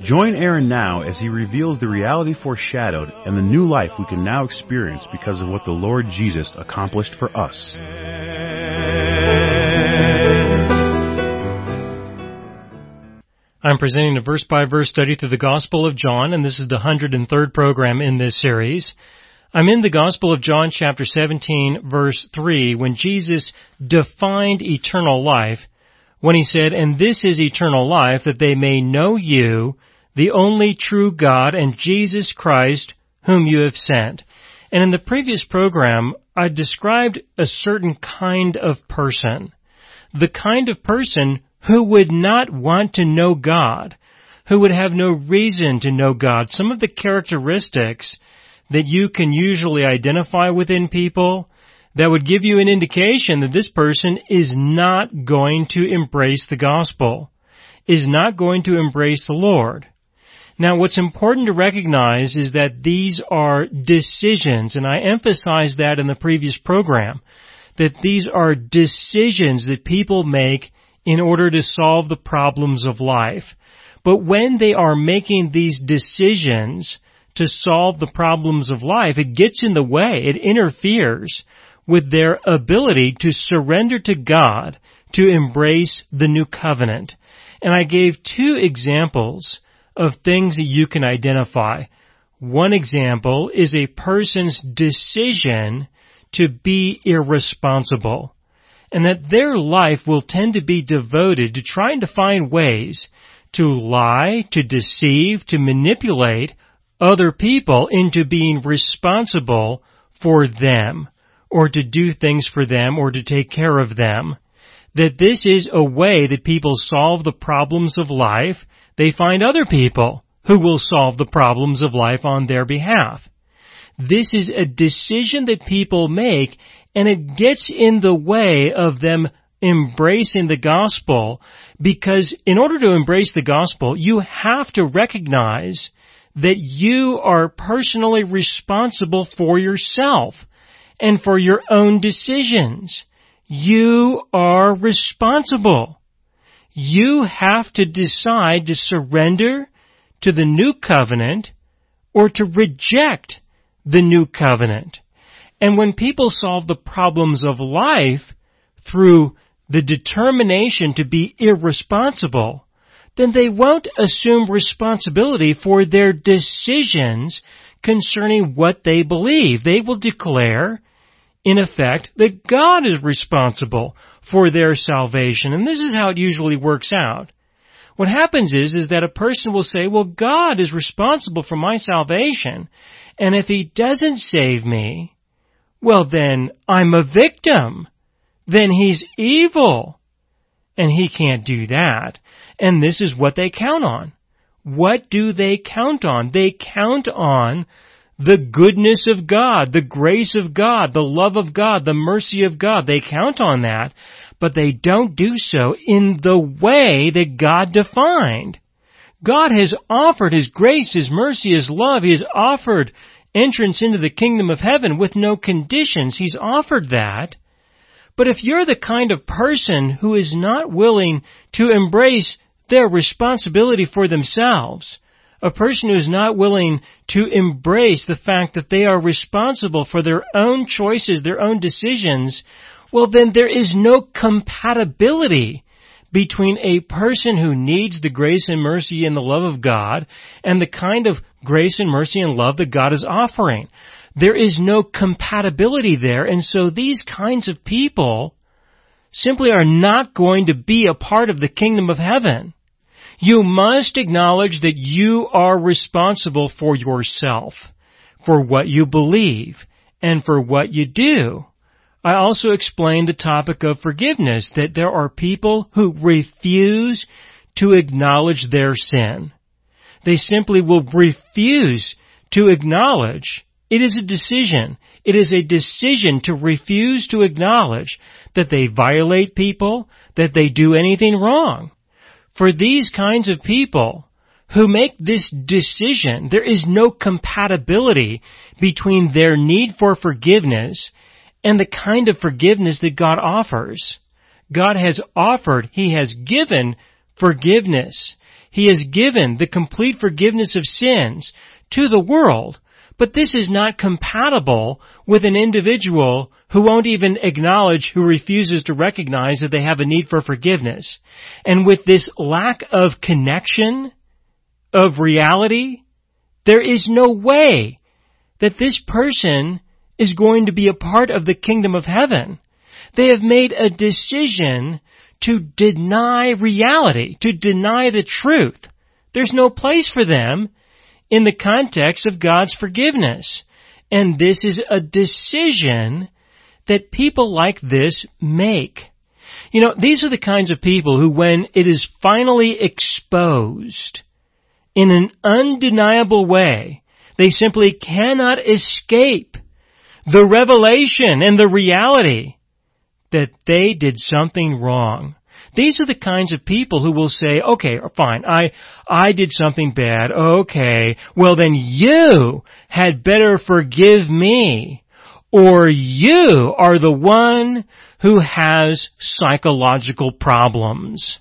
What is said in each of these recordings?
Join Aaron now as he reveals the reality foreshadowed and the new life we can now experience because of what the Lord Jesus accomplished for us. I'm presenting a verse by verse study through the Gospel of John, and this is the 103rd program in this series. I'm in the Gospel of John chapter 17 verse 3 when Jesus defined eternal life when he said, and this is eternal life that they may know you, the only true God and Jesus Christ whom you have sent. And in the previous program, I described a certain kind of person. The kind of person who would not want to know God, who would have no reason to know God. Some of the characteristics that you can usually identify within people that would give you an indication that this person is not going to embrace the gospel, is not going to embrace the Lord. Now what's important to recognize is that these are decisions, and I emphasized that in the previous program, that these are decisions that people make in order to solve the problems of life. But when they are making these decisions to solve the problems of life, it gets in the way, it interferes with their ability to surrender to God to embrace the new covenant. And I gave two examples of things that you can identify. One example is a person's decision to be irresponsible and that their life will tend to be devoted to trying to find ways to lie, to deceive, to manipulate other people into being responsible for them or to do things for them or to take care of them. That this is a way that people solve the problems of life. They find other people who will solve the problems of life on their behalf. This is a decision that people make and it gets in the way of them embracing the gospel because in order to embrace the gospel, you have to recognize that you are personally responsible for yourself and for your own decisions. You are responsible. You have to decide to surrender to the new covenant or to reject the new covenant. And when people solve the problems of life through the determination to be irresponsible, then they won't assume responsibility for their decisions concerning what they believe. They will declare, in effect, that God is responsible for their salvation. And this is how it usually works out. What happens is, is that a person will say, well, God is responsible for my salvation. And if He doesn't save me, well then, I'm a victim. Then He's evil. And He can't do that. And this is what they count on. What do they count on? They count on the goodness of God, the grace of God, the love of God, the mercy of God. They count on that, but they don't do so in the way that God defined. God has offered His grace, His mercy, His love. He has offered entrance into the kingdom of heaven with no conditions. He's offered that. But if you're the kind of person who is not willing to embrace their responsibility for themselves. A person who is not willing to embrace the fact that they are responsible for their own choices, their own decisions, well then there is no compatibility between a person who needs the grace and mercy and the love of God and the kind of grace and mercy and love that God is offering. There is no compatibility there and so these kinds of people simply are not going to be a part of the kingdom of heaven. You must acknowledge that you are responsible for yourself, for what you believe, and for what you do. I also explained the topic of forgiveness, that there are people who refuse to acknowledge their sin. They simply will refuse to acknowledge It is a decision. It is a decision to refuse to acknowledge that they violate people, that they do anything wrong. For these kinds of people who make this decision, there is no compatibility between their need for forgiveness and the kind of forgiveness that God offers. God has offered, He has given forgiveness. He has given the complete forgiveness of sins to the world. But this is not compatible with an individual who won't even acknowledge, who refuses to recognize that they have a need for forgiveness. And with this lack of connection, of reality, there is no way that this person is going to be a part of the kingdom of heaven. They have made a decision to deny reality, to deny the truth. There's no place for them in the context of God's forgiveness. And this is a decision that people like this make. You know, these are the kinds of people who when it is finally exposed in an undeniable way, they simply cannot escape the revelation and the reality that they did something wrong. These are the kinds of people who will say, okay, fine, I, I did something bad, okay, well then you had better forgive me. Or you are the one who has psychological problems.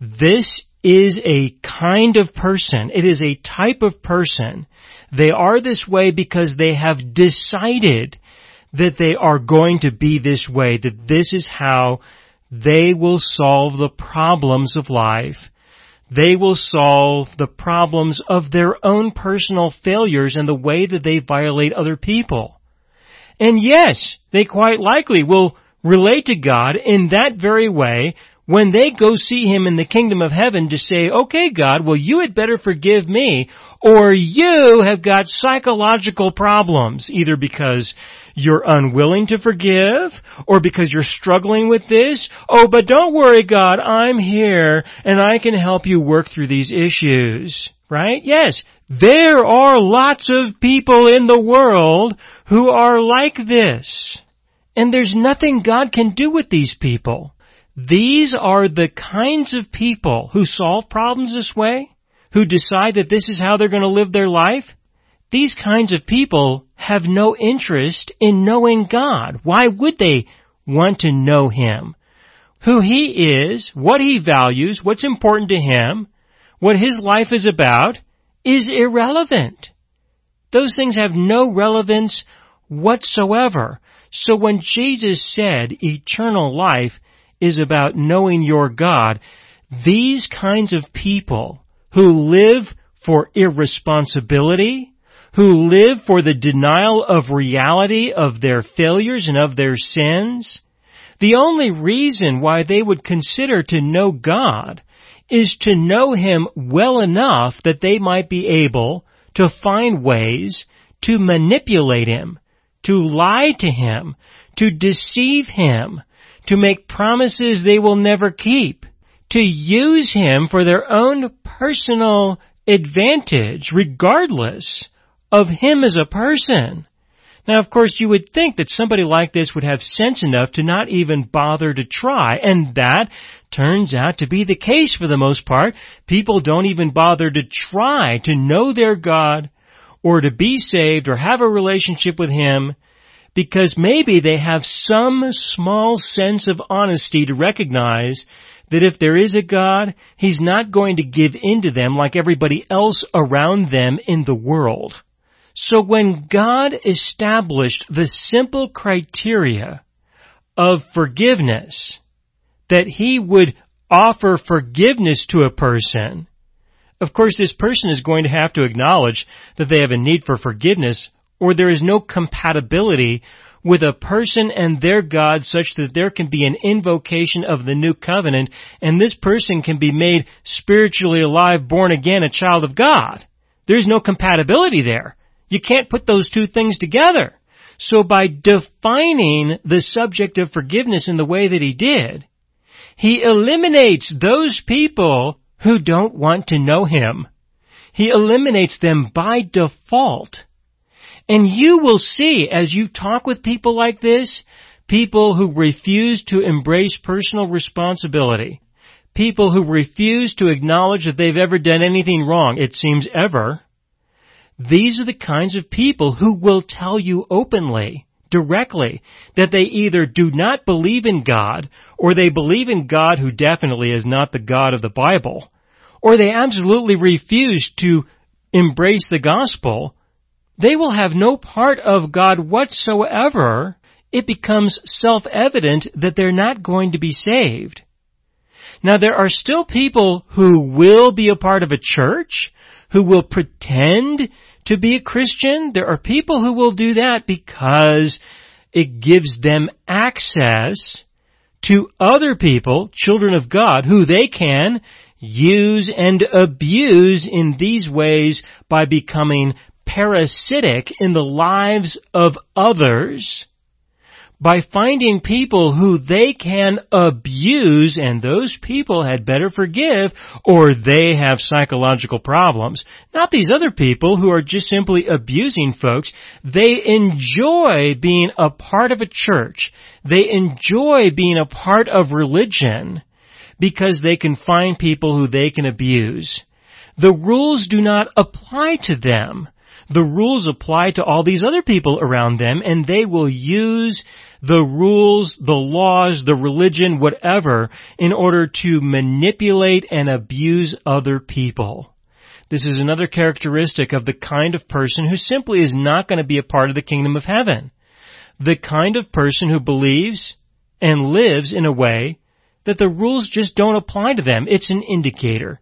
This is a kind of person. It is a type of person. They are this way because they have decided that they are going to be this way, that this is how they will solve the problems of life. They will solve the problems of their own personal failures and the way that they violate other people. And yes, they quite likely will relate to God in that very way when they go see Him in the kingdom of heaven to say, okay God, well you had better forgive me, or you have got psychological problems, either because you're unwilling to forgive, or because you're struggling with this. Oh, but don't worry God, I'm here, and I can help you work through these issues. Right? Yes, there are lots of people in the world who are like this. And there's nothing God can do with these people. These are the kinds of people who solve problems this way, who decide that this is how they're going to live their life. These kinds of people have no interest in knowing God. Why would they want to know Him? Who He is, what He values, what's important to Him, what His life is about, is irrelevant. Those things have no relevance whatsoever. So when Jesus said eternal life is about knowing your God. These kinds of people who live for irresponsibility, who live for the denial of reality of their failures and of their sins, the only reason why they would consider to know God is to know Him well enough that they might be able to find ways to manipulate Him, to lie to Him, to deceive Him, to make promises they will never keep, to use him for their own personal advantage regardless of him as a person. Now, of course, you would think that somebody like this would have sense enough to not even bother to try, and that turns out to be the case for the most part. People don't even bother to try to know their God, or to be saved, or have a relationship with Him, because maybe they have some small sense of honesty to recognize that if there is a God, He's not going to give in to them like everybody else around them in the world. So when God established the simple criteria of forgiveness, that He would offer forgiveness to a person, of course this person is going to have to acknowledge that they have a need for forgiveness or there is no compatibility with a person and their God such that there can be an invocation of the new covenant and this person can be made spiritually alive, born again, a child of God. There's no compatibility there. You can't put those two things together. So by defining the subject of forgiveness in the way that he did, he eliminates those people who don't want to know him. He eliminates them by default And you will see as you talk with people like this, people who refuse to embrace personal responsibility, people who refuse to acknowledge that they've ever done anything wrong, it seems ever, these are the kinds of people who will tell you openly, directly, that they either do not believe in God, or they believe in God who definitely is not the God of the Bible, or they absolutely refuse to embrace the gospel, they will have no part of God whatsoever. It becomes self-evident that they're not going to be saved. Now there are still people who will be a part of a church, who will pretend to be a Christian. There are people who will do that because it gives them access to other people, children of God, who they can use and abuse in these ways by becoming parasitic in the lives of others by finding people who they can abuse and those people had better forgive or they have psychological problems. Not these other people who are just simply abusing folks. They enjoy being a part of a church. They enjoy being a part of religion because they can find people who they can abuse. The rules do not apply to them. The rules apply to all these other people around them and they will use the rules, the laws, the religion, whatever, in order to manipulate and abuse other people. This is another characteristic of the kind of person who simply is not going to be a part of the kingdom of heaven. The kind of person who believes and lives in a way that the rules just don't apply to them. It's an indicator.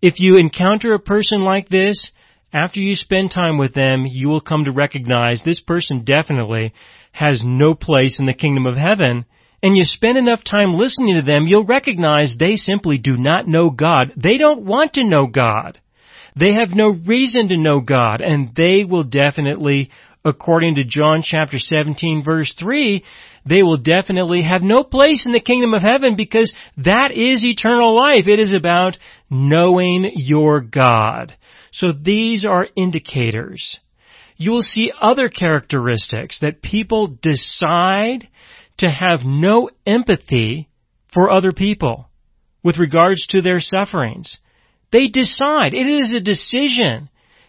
If you encounter a person like this, after you spend time with them, you will come to recognize this person definitely has no place in the kingdom of heaven, and you spend enough time listening to them, you'll recognize they simply do not know God. They don't want to know God. They have no reason to know God, and they will definitely, according to John chapter 17 verse 3, they will definitely have no place in the kingdom of heaven because that is eternal life. It is about knowing your God. So these are indicators you will see other characteristics that people decide to have no empathy for other people with regards to their sufferings. They decide, it is a decision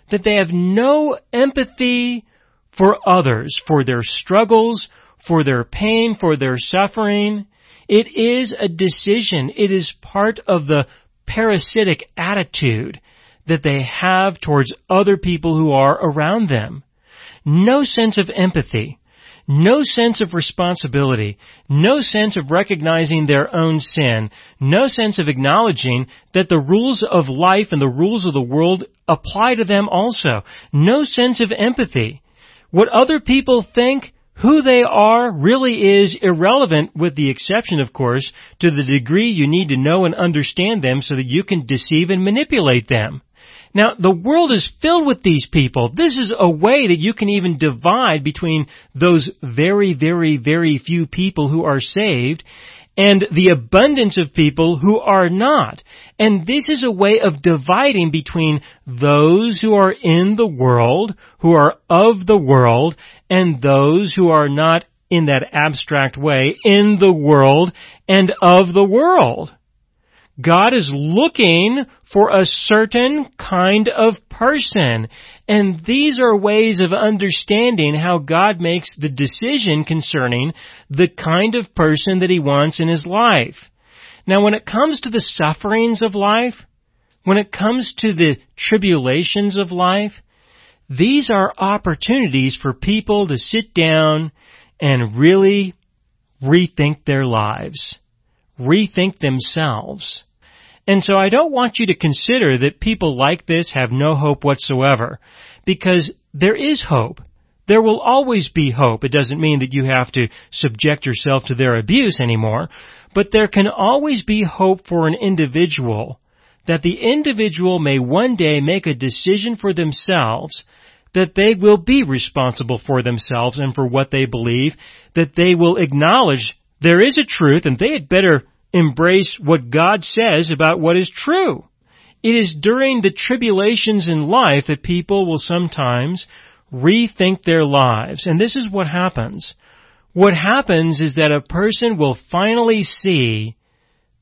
that they have no empathy for others, for their struggles, for their pain, for their suffering. It is a decision. It is part of the parasitic attitude that they have towards other people who are around them. No sense of empathy. No sense of responsibility. No sense of recognizing their own sin. No sense of acknowledging that the rules of life and the rules of the world apply to them also. No sense of empathy. What other people think who they are really is irrelevant with the exception, of course, to the degree you need to know and understand them so that you can deceive and manipulate them. Now, the world is filled with these people. This is a way that you can even divide between those very, very, very few people who are saved and the abundance of people who are not. And this is a way of dividing between those who are in the world, who are of the world, and those who are not in that abstract way in the world and of the world. God is looking for a certain kind of person. And these are ways of understanding how God makes the decision concerning the kind of person that He wants in His life. Now when it comes to the sufferings of life, when it comes to the tribulations of life, these are opportunities for people to sit down and really rethink their lives, rethink themselves. And so I don't want you to consider that people like this have no hope whatsoever, because there is hope. There will always be hope. It doesn't mean that you have to subject yourself to their abuse anymore, but there can always be hope for an individual that the individual may one day make a decision for themselves that they will be responsible for themselves and for what they believe, that they will acknowledge there is a truth and they had better embrace what God says about what is true. It is during the tribulations in life that people will sometimes rethink their lives. And this is what happens. What happens is that a person will finally see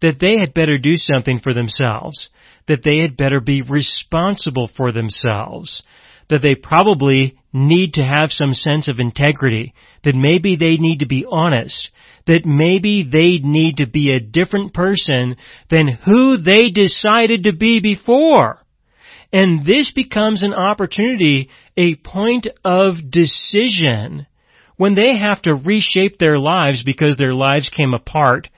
that they had better do something for themselves, that they had better be responsible for themselves, that they probably need to have some sense of integrity, that maybe they need to be honest, that maybe they need to be a different person than who they decided to be before. And this becomes an opportunity, a point of decision when they have to reshape their lives because their lives came apart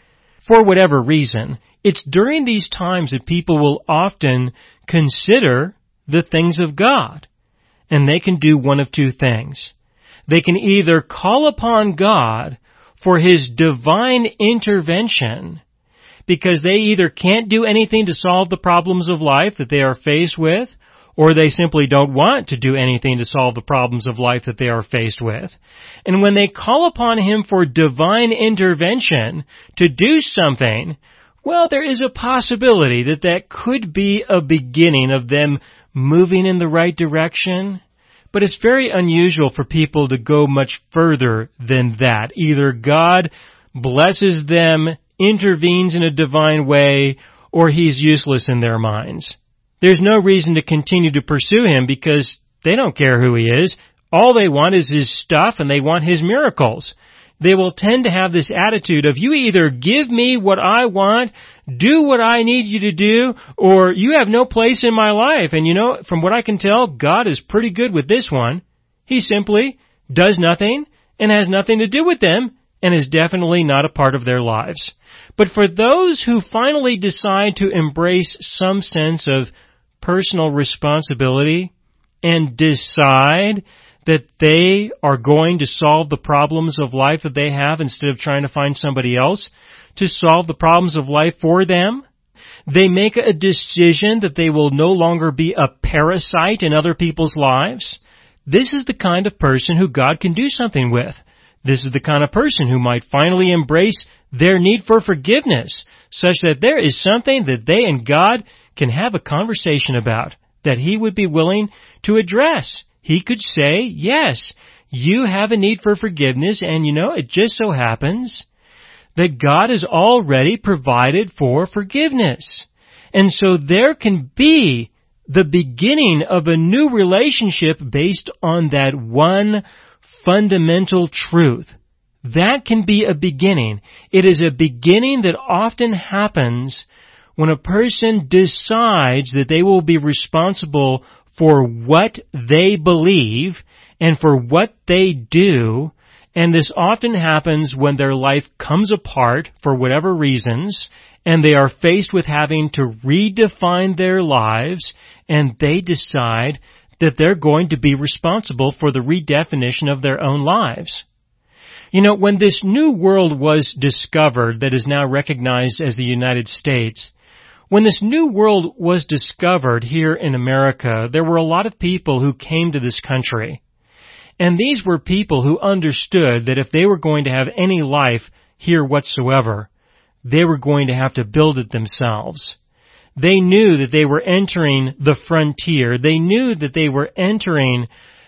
for whatever reason. It's during these times that people will often consider the things of God. And they can do one of two things. They can either call upon God for His divine intervention because they either can't do anything to solve the problems of life that they are faced with, or they simply don't want to do anything to solve the problems of life that they are faced with. And when they call upon Him for divine intervention to do something, well, there is a possibility that that could be a beginning of them moving in the right direction. But it's very unusual for people to go much further than that. Either God blesses them, intervenes in a divine way, or He's useless in their minds. There's no reason to continue to pursue Him because they don't care who He is. All they want is His stuff and they want His miracles they will tend to have this attitude of you either give me what I want, do what I need you to do, or you have no place in my life. And you know, from what I can tell, God is pretty good with this one. He simply does nothing and has nothing to do with them and is definitely not a part of their lives. But for those who finally decide to embrace some sense of personal responsibility and decide that they are going to solve the problems of life that they have instead of trying to find somebody else to solve the problems of life for them. They make a decision that they will no longer be a parasite in other people's lives. This is the kind of person who God can do something with. This is the kind of person who might finally embrace their need for forgiveness, such that there is something that they and God can have a conversation about, that He would be willing to address. He could say, yes, you have a need for forgiveness and you know, it just so happens that God has already provided for forgiveness. And so there can be the beginning of a new relationship based on that one fundamental truth. That can be a beginning. It is a beginning that often happens when a person decides that they will be responsible for what they believe and for what they do, and this often happens when their life comes apart for whatever reasons, and they are faced with having to redefine their lives, and they decide that they're going to be responsible for the redefinition of their own lives. You know, when this new world was discovered that is now recognized as the United States, when this new world was discovered here in America, there were a lot of people who came to this country. And these were people who understood that if they were going to have any life here whatsoever, they were going to have to build it themselves. They knew that they were entering the frontier. They knew that they were entering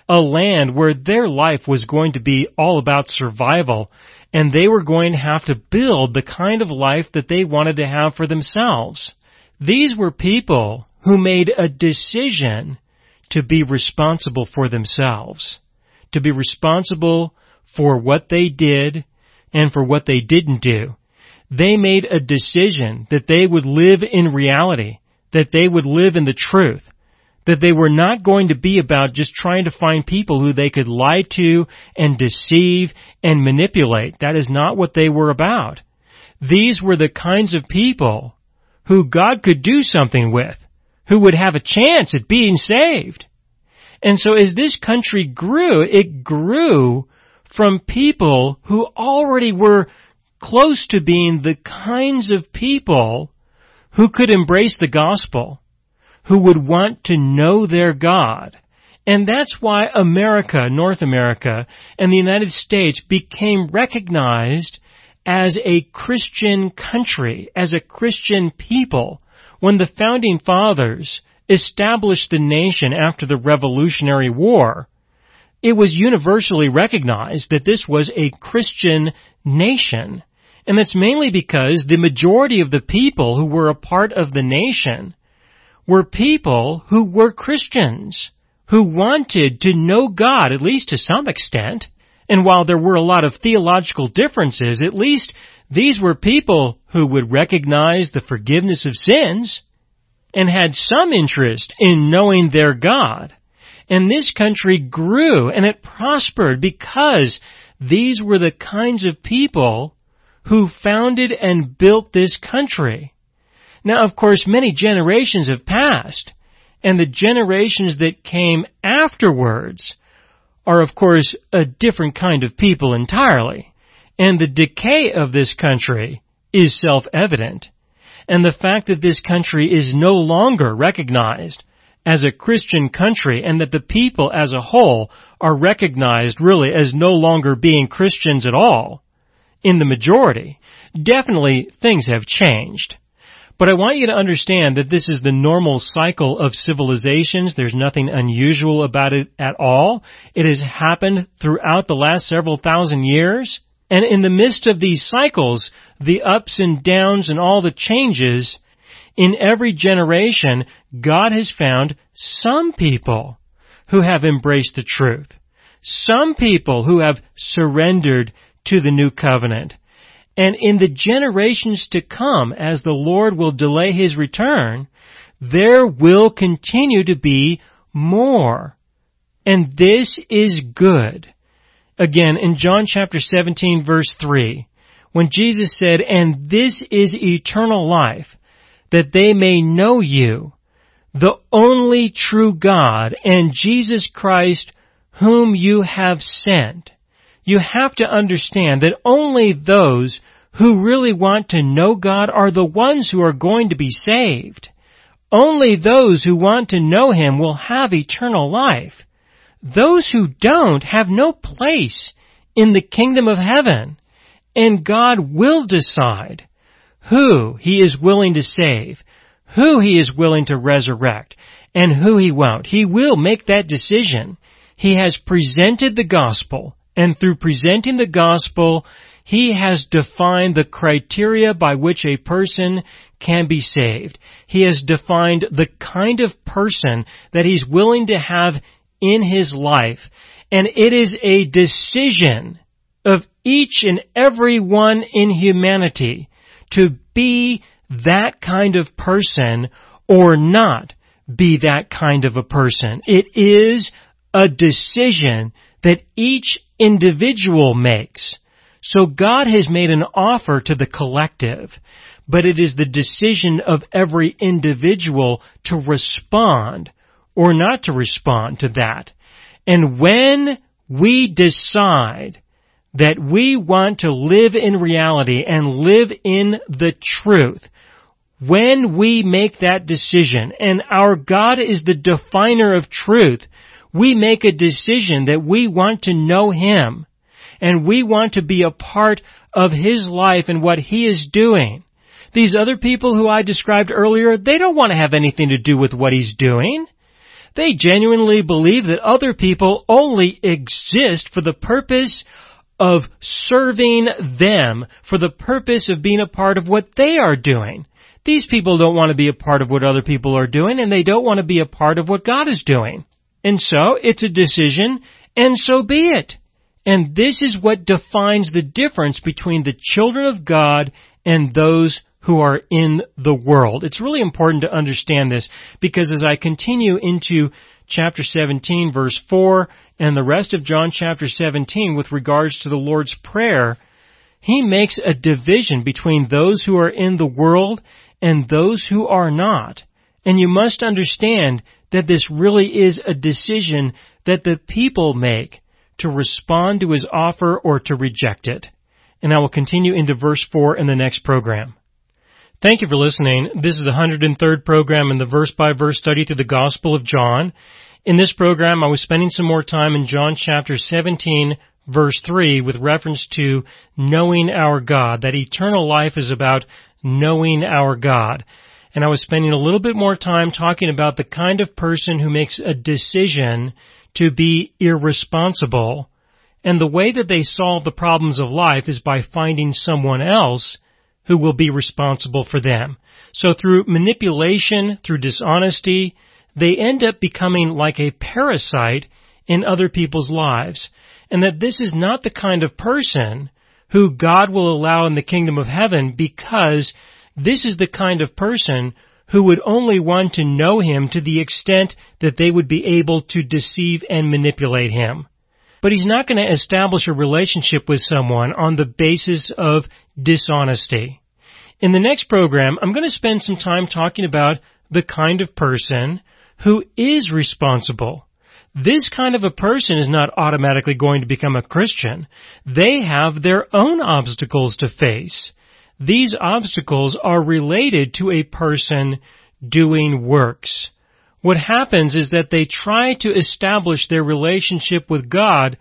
a land where their life was going to be all about survival and they were going to have to build the kind of life that they wanted to have for themselves. These were people who made a decision to be responsible for themselves, to be responsible for what they did and for what they didn't do. They made a decision that they would live in reality, that they would live in the truth, that they were not going to be about just trying to find people who they could lie to and deceive and manipulate. That is not what they were about. These were the kinds of people who God could do something with, who would have a chance at being saved. And so as this country grew, it grew from people who already were close to being the kinds of people who could embrace the gospel, who would want to know their God. And that's why America, North America, and the United States became recognized as a Christian country, as a Christian people, when the founding fathers established the nation after the Revolutionary War, it was universally recognized that this was a Christian nation. And that's mainly because the majority of the people who were a part of the nation were people who were Christians, who wanted to know God, at least to some extent. And while there were a lot of theological differences, at least these were people who would recognize the forgiveness of sins and had some interest in knowing their God. And this country grew and it prospered because these were the kinds of people who founded and built this country. Now, of course, many generations have passed, and the generations that came afterwards are, of course, a different kind of people entirely. And the decay of this country is self-evident. And the fact that this country is no longer recognized as a Christian country and that the people as a whole are recognized really as no longer being Christians at all in the majority, definitely things have changed. But I want you to understand that this is the normal cycle of civilizations. There's nothing unusual about it at all. It has happened throughout the last several thousand years. And in the midst of these cycles, the ups and downs and all the changes, in every generation, God has found some people who have embraced the truth. Some people who have surrendered to the new covenant. And in the generations to come, as the Lord will delay His return, there will continue to be more. And this is good. Again, in John chapter 17 verse 3, when Jesus said, and this is eternal life, that they may know you, the only true God, and Jesus Christ, whom you have sent. You have to understand that only those who really want to know God are the ones who are going to be saved. Only those who want to know Him will have eternal life. Those who don't have no place in the kingdom of heaven. And God will decide who He is willing to save, who He is willing to resurrect, and who He won't. He will make that decision. He has presented the gospel, and through presenting the gospel, He has defined the criteria by which a person can be saved. He has defined the kind of person that He's willing to have in His life. And it is a decision of each and every one in humanity to be that kind of person or not be that kind of a person. It is a decision that each individual makes. So God has made an offer to the collective, but it is the decision of every individual to respond or not to respond to that. And when we decide that we want to live in reality and live in the truth, when we make that decision, and our God is the definer of truth, we make a decision that we want to know Him, and we want to be a part of His life and what He is doing. These other people who I described earlier, they don't want to have anything to do with what He's doing. They genuinely believe that other people only exist for the purpose of serving them for the purpose of being a part of what they are doing. These people don't want to be a part of what other people are doing and they don't want to be a part of what God is doing. And so it's a decision and so be it. And this is what defines the difference between the children of God and those who are in the world. It's really important to understand this because as I continue into chapter 17 verse 4 and the rest of John chapter 17 with regards to the Lord's Prayer, he makes a division between those who are in the world and those who are not. And you must understand that this really is a decision that the people make to respond to his offer or to reject it. And I will continue into verse 4 in the next program. Thank you for listening. This is the 103rd program in the verse by verse study through the Gospel of John. In this program, I was spending some more time in John chapter 17 verse 3 with reference to knowing our God. That eternal life is about knowing our God. And I was spending a little bit more time talking about the kind of person who makes a decision to be irresponsible. And the way that they solve the problems of life is by finding someone else who will be responsible for them. So through manipulation, through dishonesty, they end up becoming like a parasite in other people's lives. And that this is not the kind of person who God will allow in the kingdom of heaven because this is the kind of person who would only want to know him to the extent that they would be able to deceive and manipulate him. But he's not going to establish a relationship with someone on the basis of dishonesty. In the next program, I'm going to spend some time talking about the kind of person who is responsible. This kind of a person is not automatically going to become a Christian. They have their own obstacles to face. These obstacles are related to a person doing works. What happens is that they try to establish their relationship with God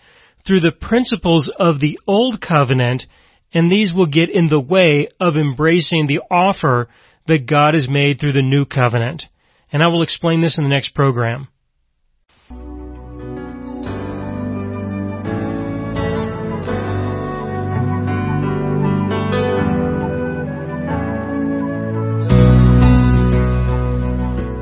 through the principles of the Old Covenant, and these will get in the way of embracing the offer that God has made through the New Covenant. And I will explain this in the next program.